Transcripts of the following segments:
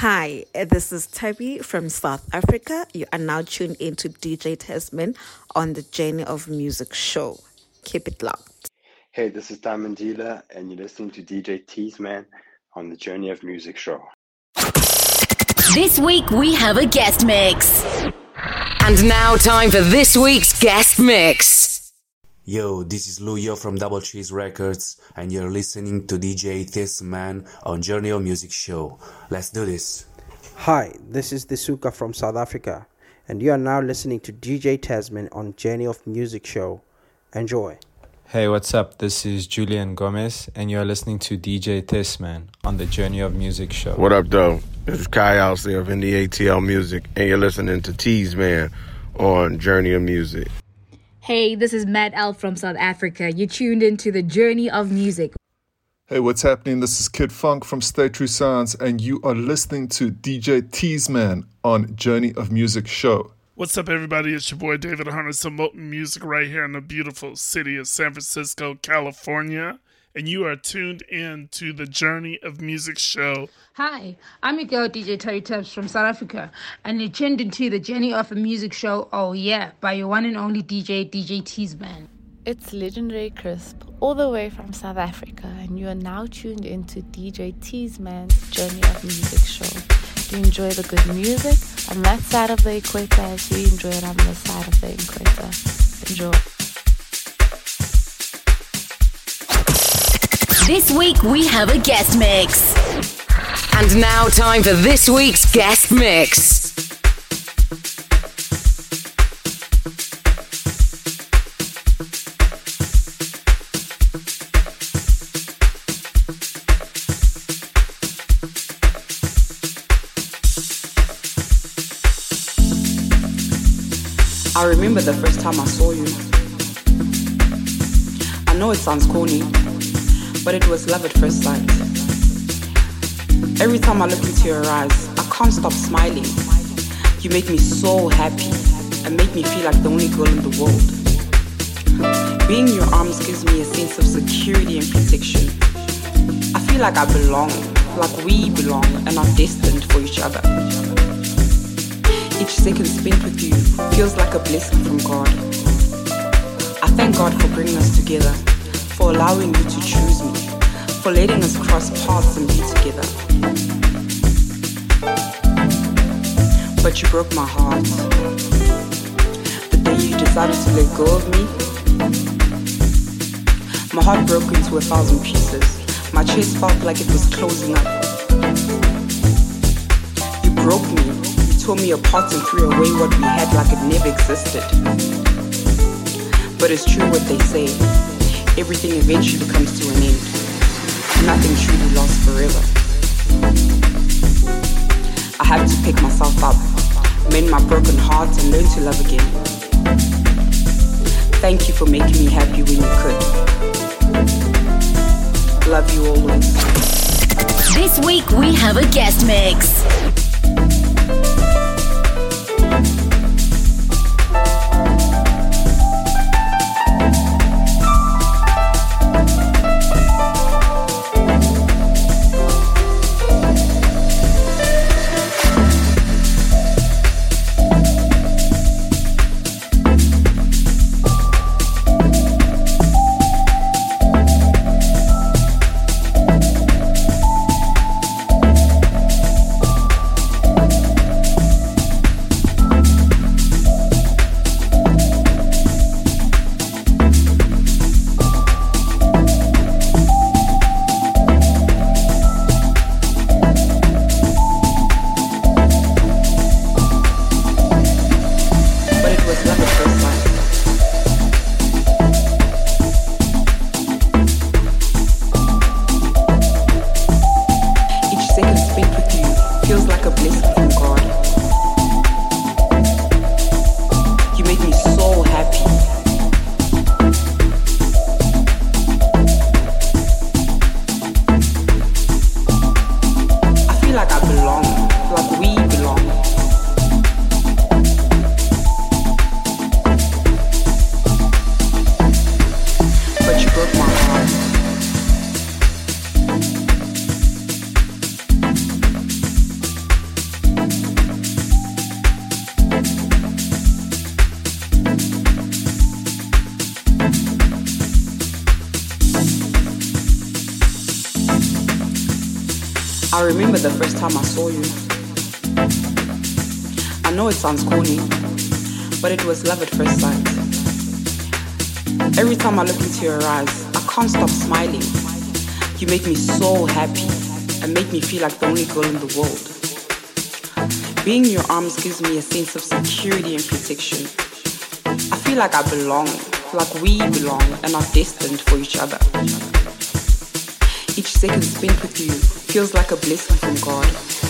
Hi, uh, this is Tabby from South Africa. You are now tuned into DJ Thes-Man on the Journey of Muziq show. Keep it locked. Hey, this is Diamond Dealer, and you're listening to DJ Thes-Man on the Journey of Muziq show. This week we have a guest mix. And now, time for this week's guest mix. Yo, this is Luyo from Double Cheese Records, and you're listening to DJ Thes-Man on Journey of Muziq Show. Let's do this. Hi, this is Disuka from South Africa, and you are now listening to DJ Thes-Man on Journey of Muziq Show. Enjoy. Hey, what's up? This is Julian Gomez, and you're listening to DJ Thes-Man on the Journey of Muziq Show. What up, though? This is Kai Alcé of NDATL Muzik, and you're listening to Thes-Man on Journey of Muziq. Hey, this is Matt L from South Africa. You tuned into the Journey of Muziq. Hey, what's happening? This is Kid Fonque from Stay True Sounds, and you are listening to DJ Thes-Man on Journey of Muziq Show. What's up, everybody? It's your boy David Harness of Molten Music right here in the beautiful city of San Francisco, California and you are tuned in to the Journey of Muziq show. Hi, I'm your girl DJ Terry Tubbs from South Africa, and you're tuned into the Journey of a Music show. Oh yeah, by your one and only DJ DJ Thes-Man. It's legendary Crisp, all the way from South Africa, and you are now tuned into DJ Thes-Man's Journey of Muziq show. You enjoy the good music on that side of the equator as we enjoy it on the side of the equator. Enjoy. This week we have a guest mix. And now, time for this week's guest mix. I remember the first time I saw you. I know it sounds corny but it was love at first sight. Every time I look into your eyes, I can't stop smiling. You make me so happy and make me feel like the only girl in the world. Being in your arms gives me a sense of security and protection. I feel like I belong, like we belong and are destined for each other. Each second spent with you feels like a blessing from God. I thank God for bringing us together for allowing you to choose me, for letting us cross paths and be together. But you broke my heart. The day you decided to let go of me, my heart broke into a thousand pieces. My chest felt like it was closing up. You broke me. You tore me apart and threw away what we had like it never existed. But it's true what they say everything eventually comes to an end. Nothing truly lasts forever. I have to pick myself up, mend my broken heart, and learn to love again. Thank you for making me happy when you could. Love you always. This week we have a guest mix. Remember the first time I saw you. I know it sounds corny, but it was love at first sight. Every time I look into your eyes, I can't stop smiling. You make me so happy and make me feel like the only girl in the world. Being in your arms gives me a sense of security and protection. I feel like I belong, like we belong and are destined for each other. Each second spent with you feels like a blessing from God.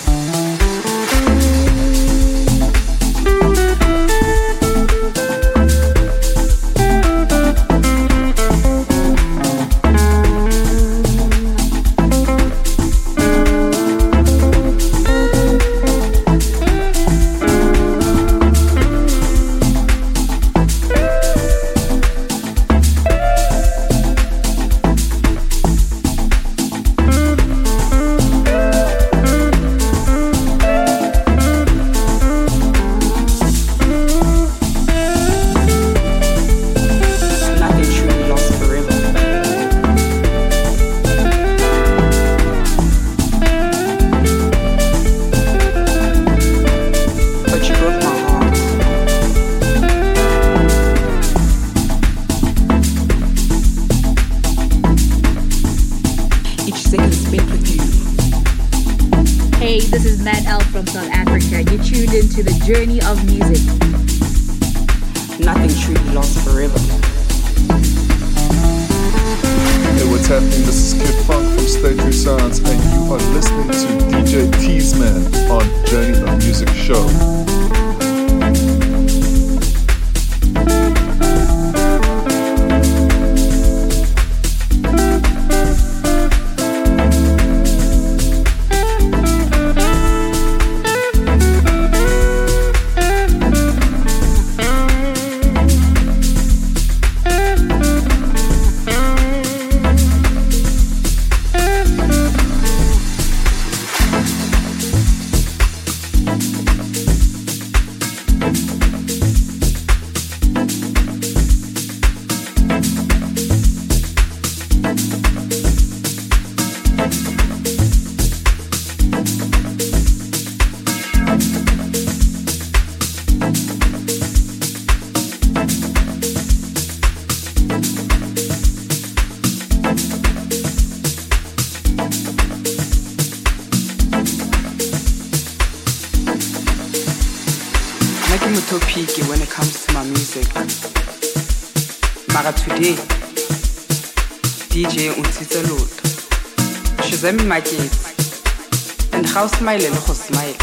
Shazam Makete. And ga o smile le go smile.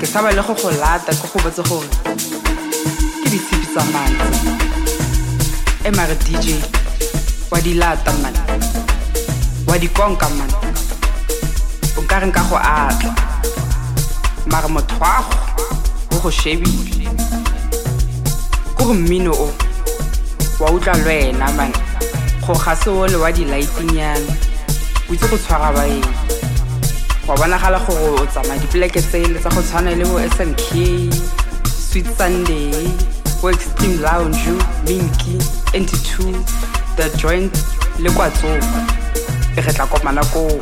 Ke sa ba le go go lata ke go botse gore ke ditshipi tsa mantsi. E mare DJ wa di lata man. Wa di konka man. O ka reng ka go atla. Mara motho wa o go shebile ko go mmino o wa utlwa le man go ga se ole wa di-lightingnyana o itse go tshwara baeng. Wa bonagala gore o tsamaya dipoleke tsele tsa go tshwana le bo snk sweet sunday bo extreme lounge minky nt2 the joint le kwatsong e re tla kopana koo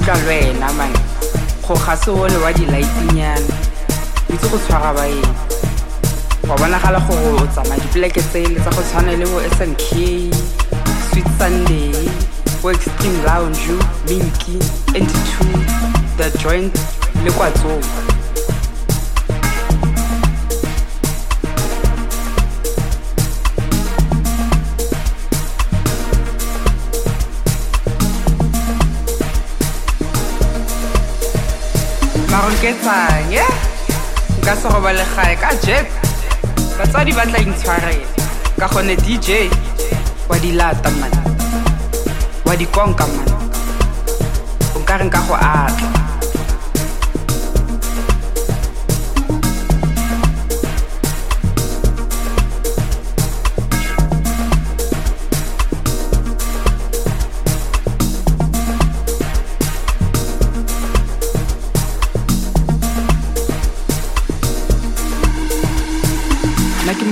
utlwa le wena man. Go ga se ole wa di-lightingnyana o itse go tshwara baeng wa bonagala gore o tsamaya dipoleke tsele tsa go tshwana le bo snk sweet sunday bo extreme lounge minky nt2 the joint le kwatsong maronketsang ye nka se robale gae ka jet batswadi ba tla intshwarela. Ka dj wa di lata man. Wa di konka man. O nka atla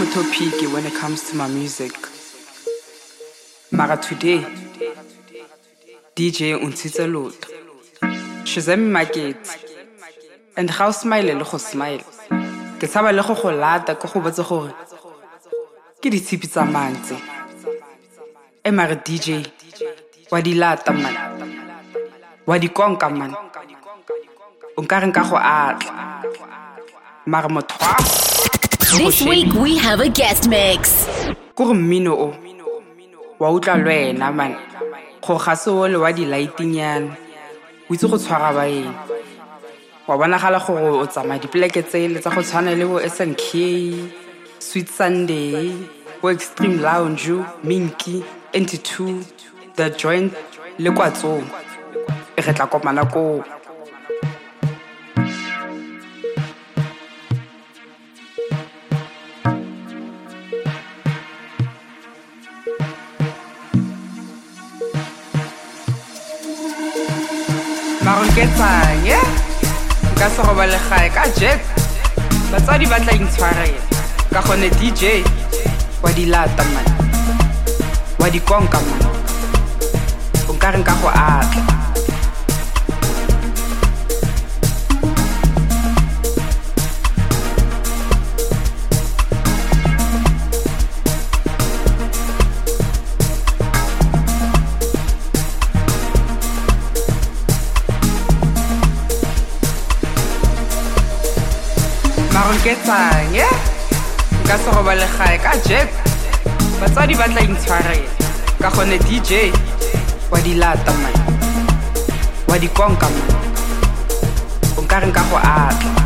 ke when it comes to my music. Mara today. Dj o ntshitse loto in market and o smile le go smile. Ke tshaba le go go lata ke go botse gore ke ditshipi tsa mantse e mare dj wa di lata man. Wa di konka man. O nka reng ka go atla. Mare motho This week we have a guest mix. kore mmino o wa utlwa le wena man. Go ga se o le wa di-lightingnyana o itse go tshwara baeng wa bonagala gore o tsamaya dipoleke tsele tsa go tshwana le bo snk sweet sunday bo extreme lounge minky nt2 the joint le kwatsong. E re tla kopana koo maronketsang e nka se robale ka jet batswadi ba tla intshwarela. Ka gone dj wa di lata man. Wa di konka o nka reng ka go atla maronketsang e nka se robale gae ka jet batswadi ba tla intshwarela. Ka gone dj wa di lata man. Wa di man. O nka reng ka go atla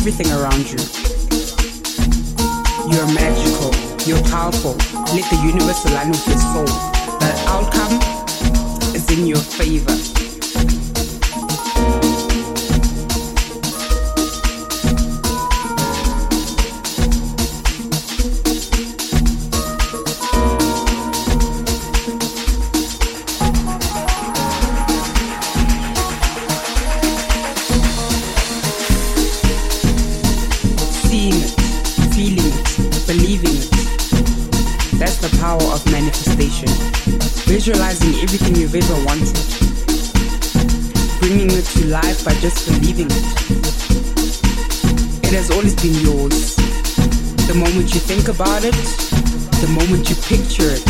everything around you. You're magical, you're powerful. Let the universe align with your soul. Think about it, the moment you picture it,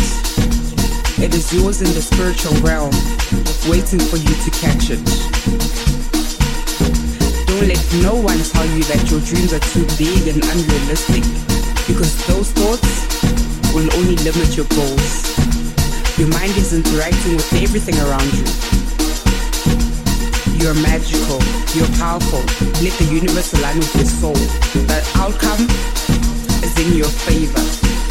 it is yours in the spiritual realm, waiting for you to catch it. Don't let no one tell you that your dreams are too big and unrealistic, because those thoughts will only limit your goals. Your mind is interacting with everything around you. You're magical, you're powerful. Let the universe align with your soul. That outcome in your favor.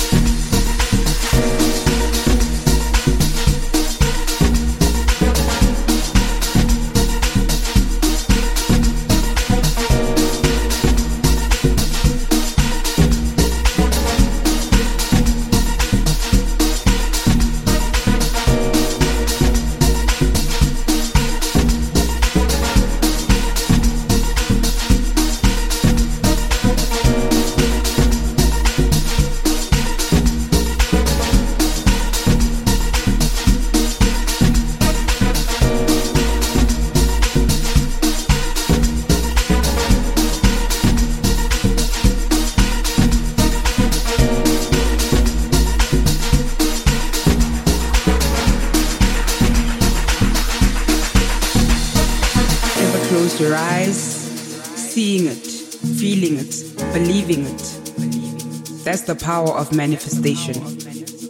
That's the power of manifestation.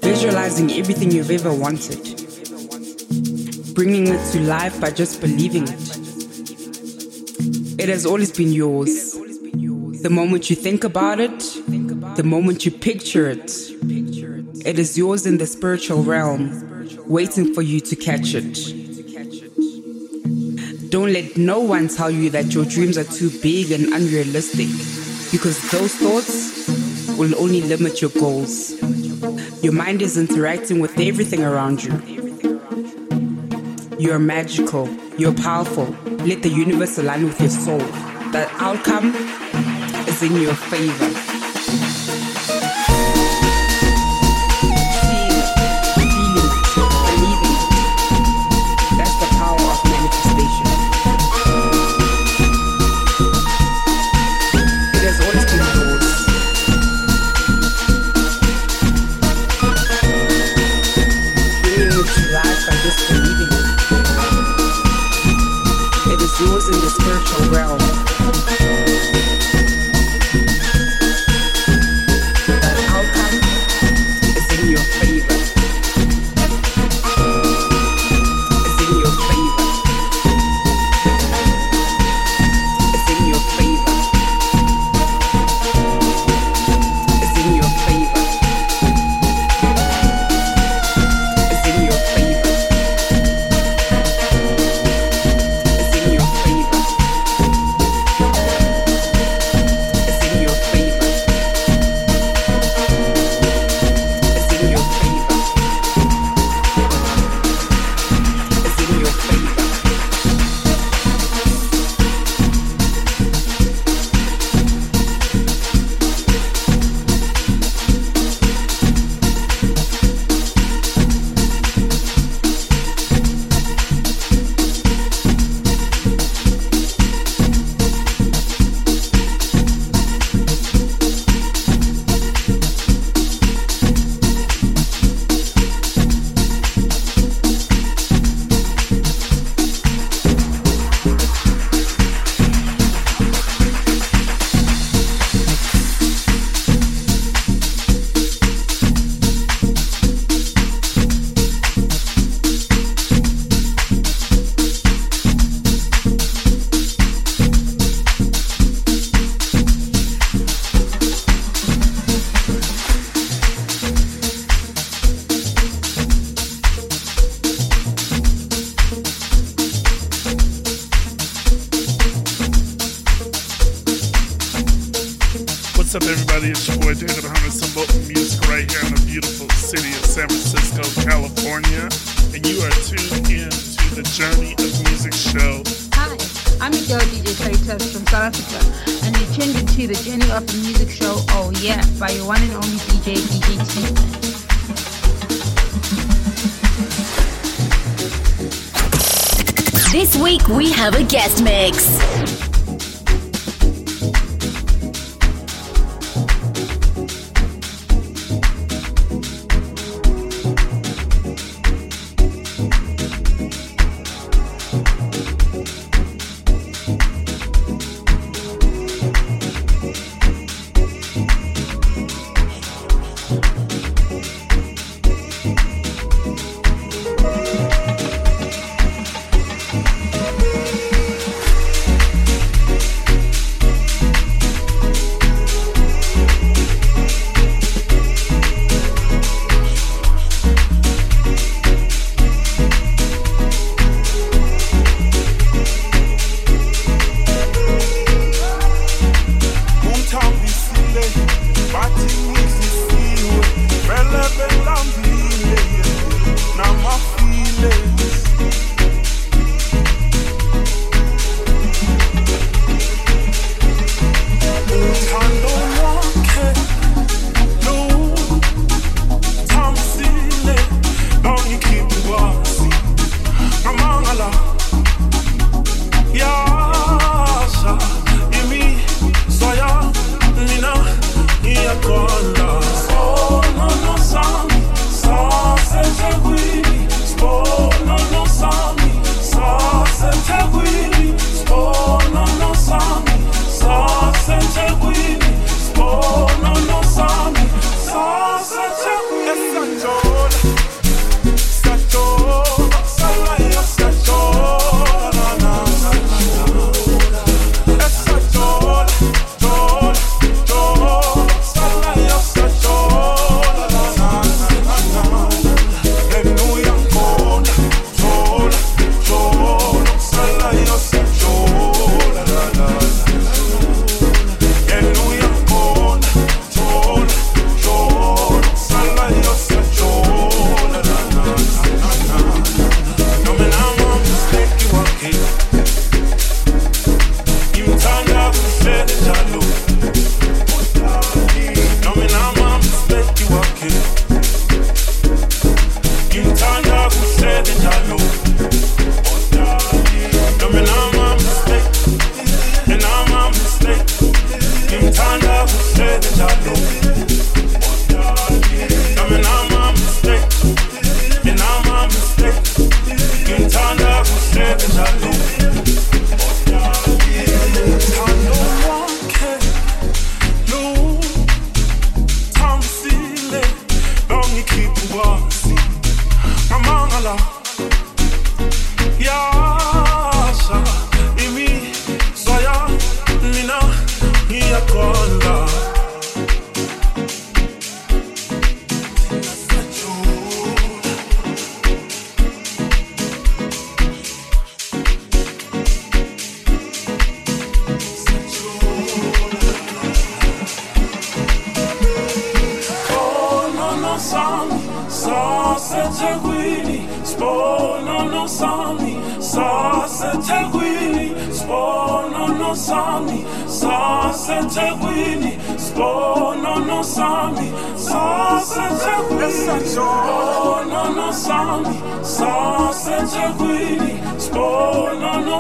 Visualizing everything you've ever wanted. Bringing it to life by just believing it. It has always been yours. The moment you think about it, the moment you picture it, it is yours in the spiritual realm, waiting for you to catch it. Don't let no one tell you that your dreams are too big and unrealistic, because those thoughts will only limit your goals. Your mind is interacting with everything around you. You're magical, you're powerful. Let the universe align with your soul. That outcome is in your favor.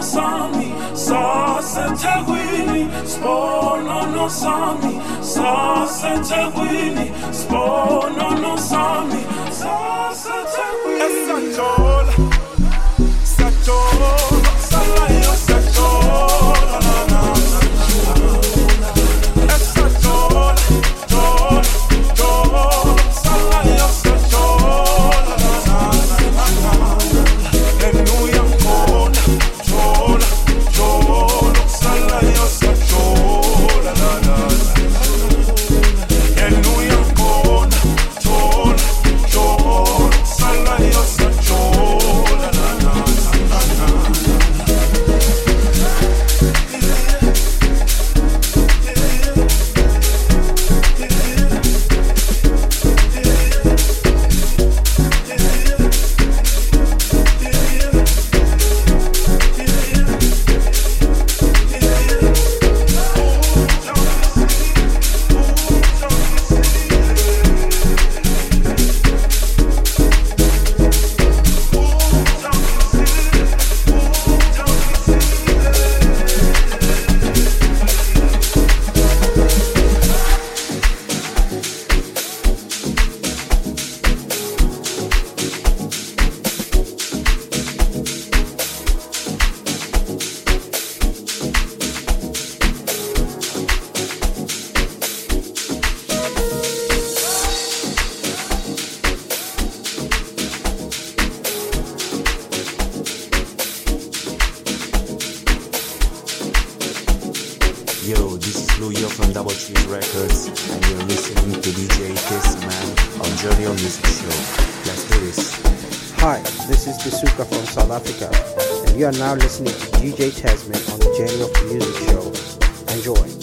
sami sase tekwini sponono sami sase tekwini sponono sami sase tekwini esatola satola. Salai Records and you're listening to DJ Thes-Man on Jodio Music Show. Let's do this. Hi, this is Bisuka from South Africa and you are now listening to DJ Thes-Man on the Journey of Muziq Show. Enjoy.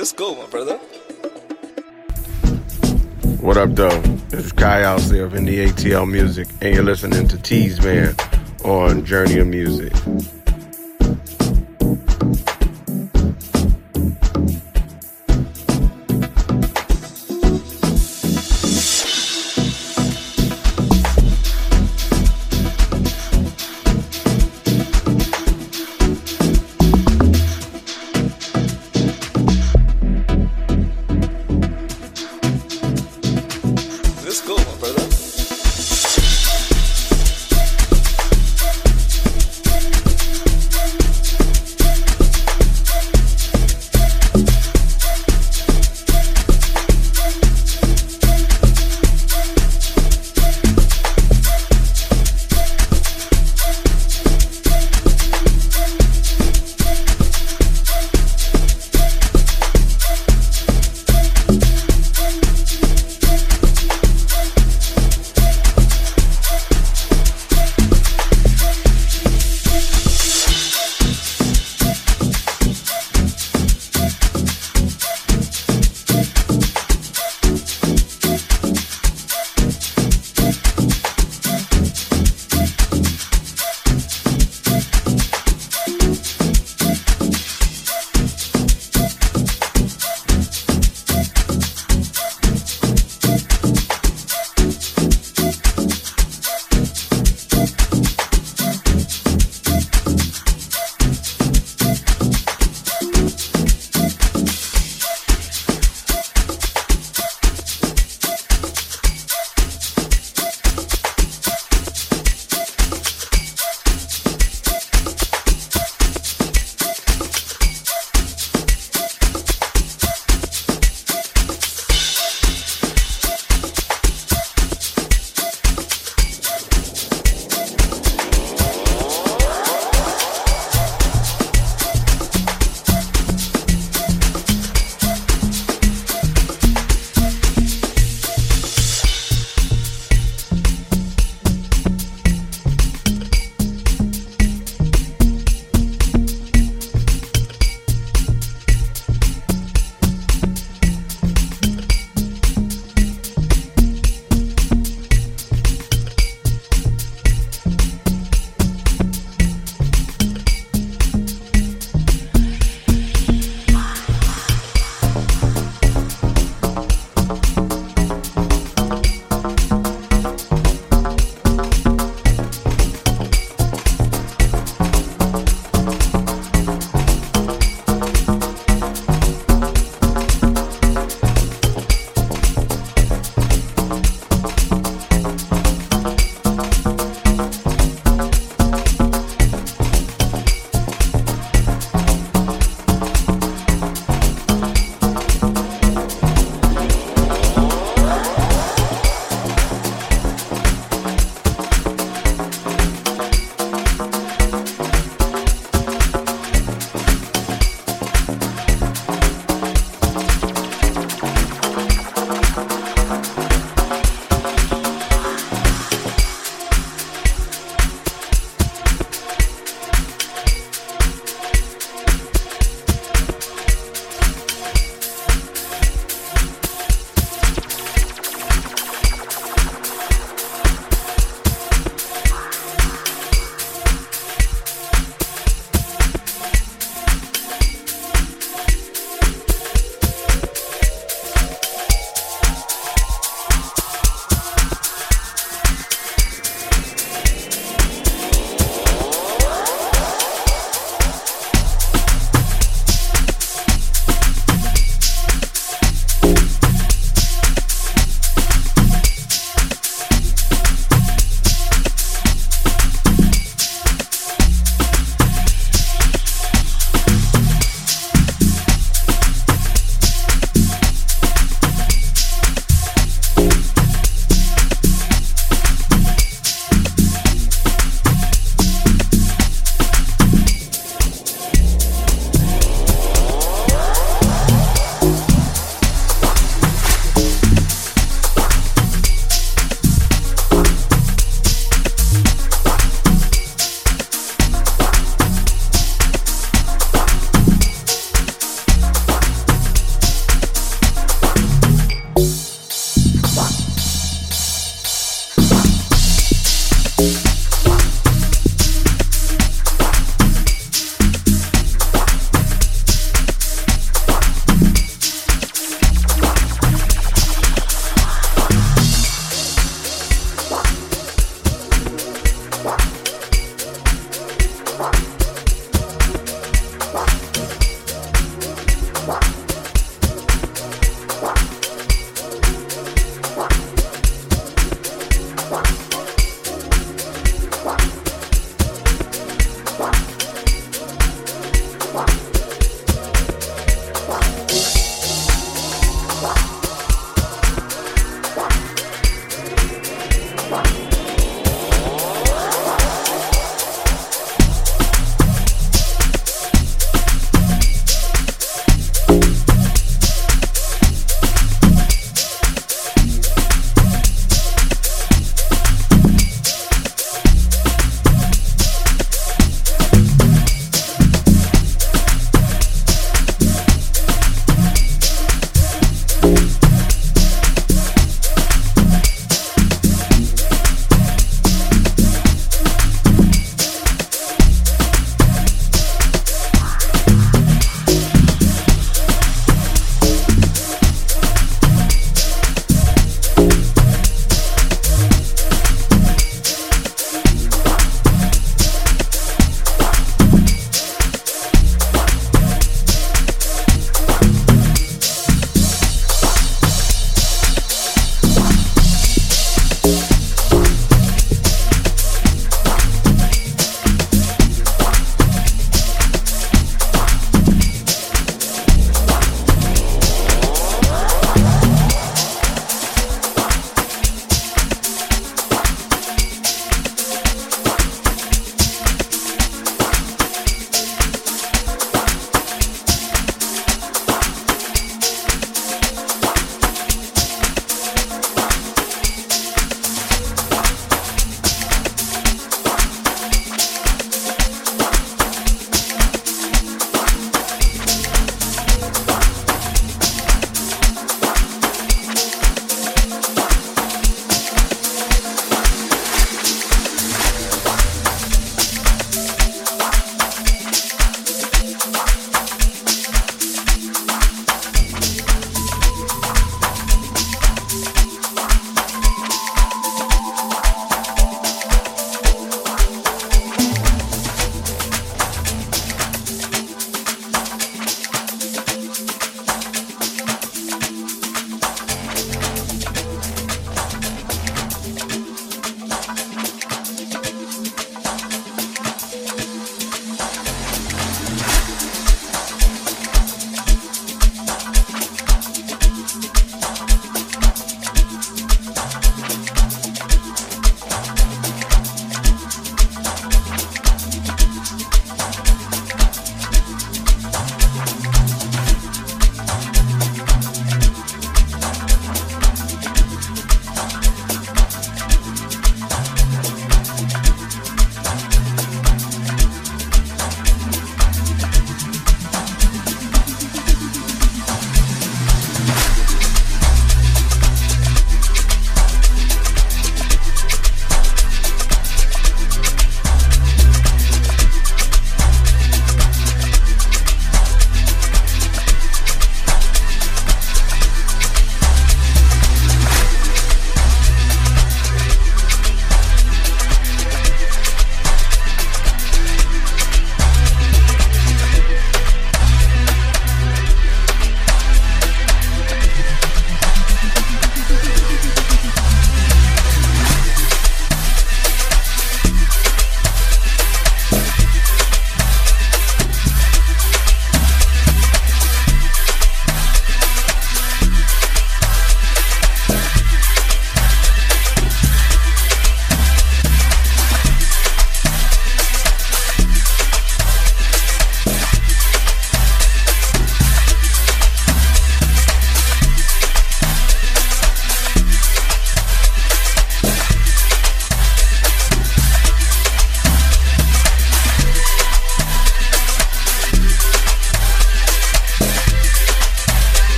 Let's go, my brother. What up, though? This is Kai Alcé of NDATL Muzik, and you're listening to Thes-Man on Journey of Muziq.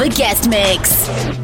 A guest mix.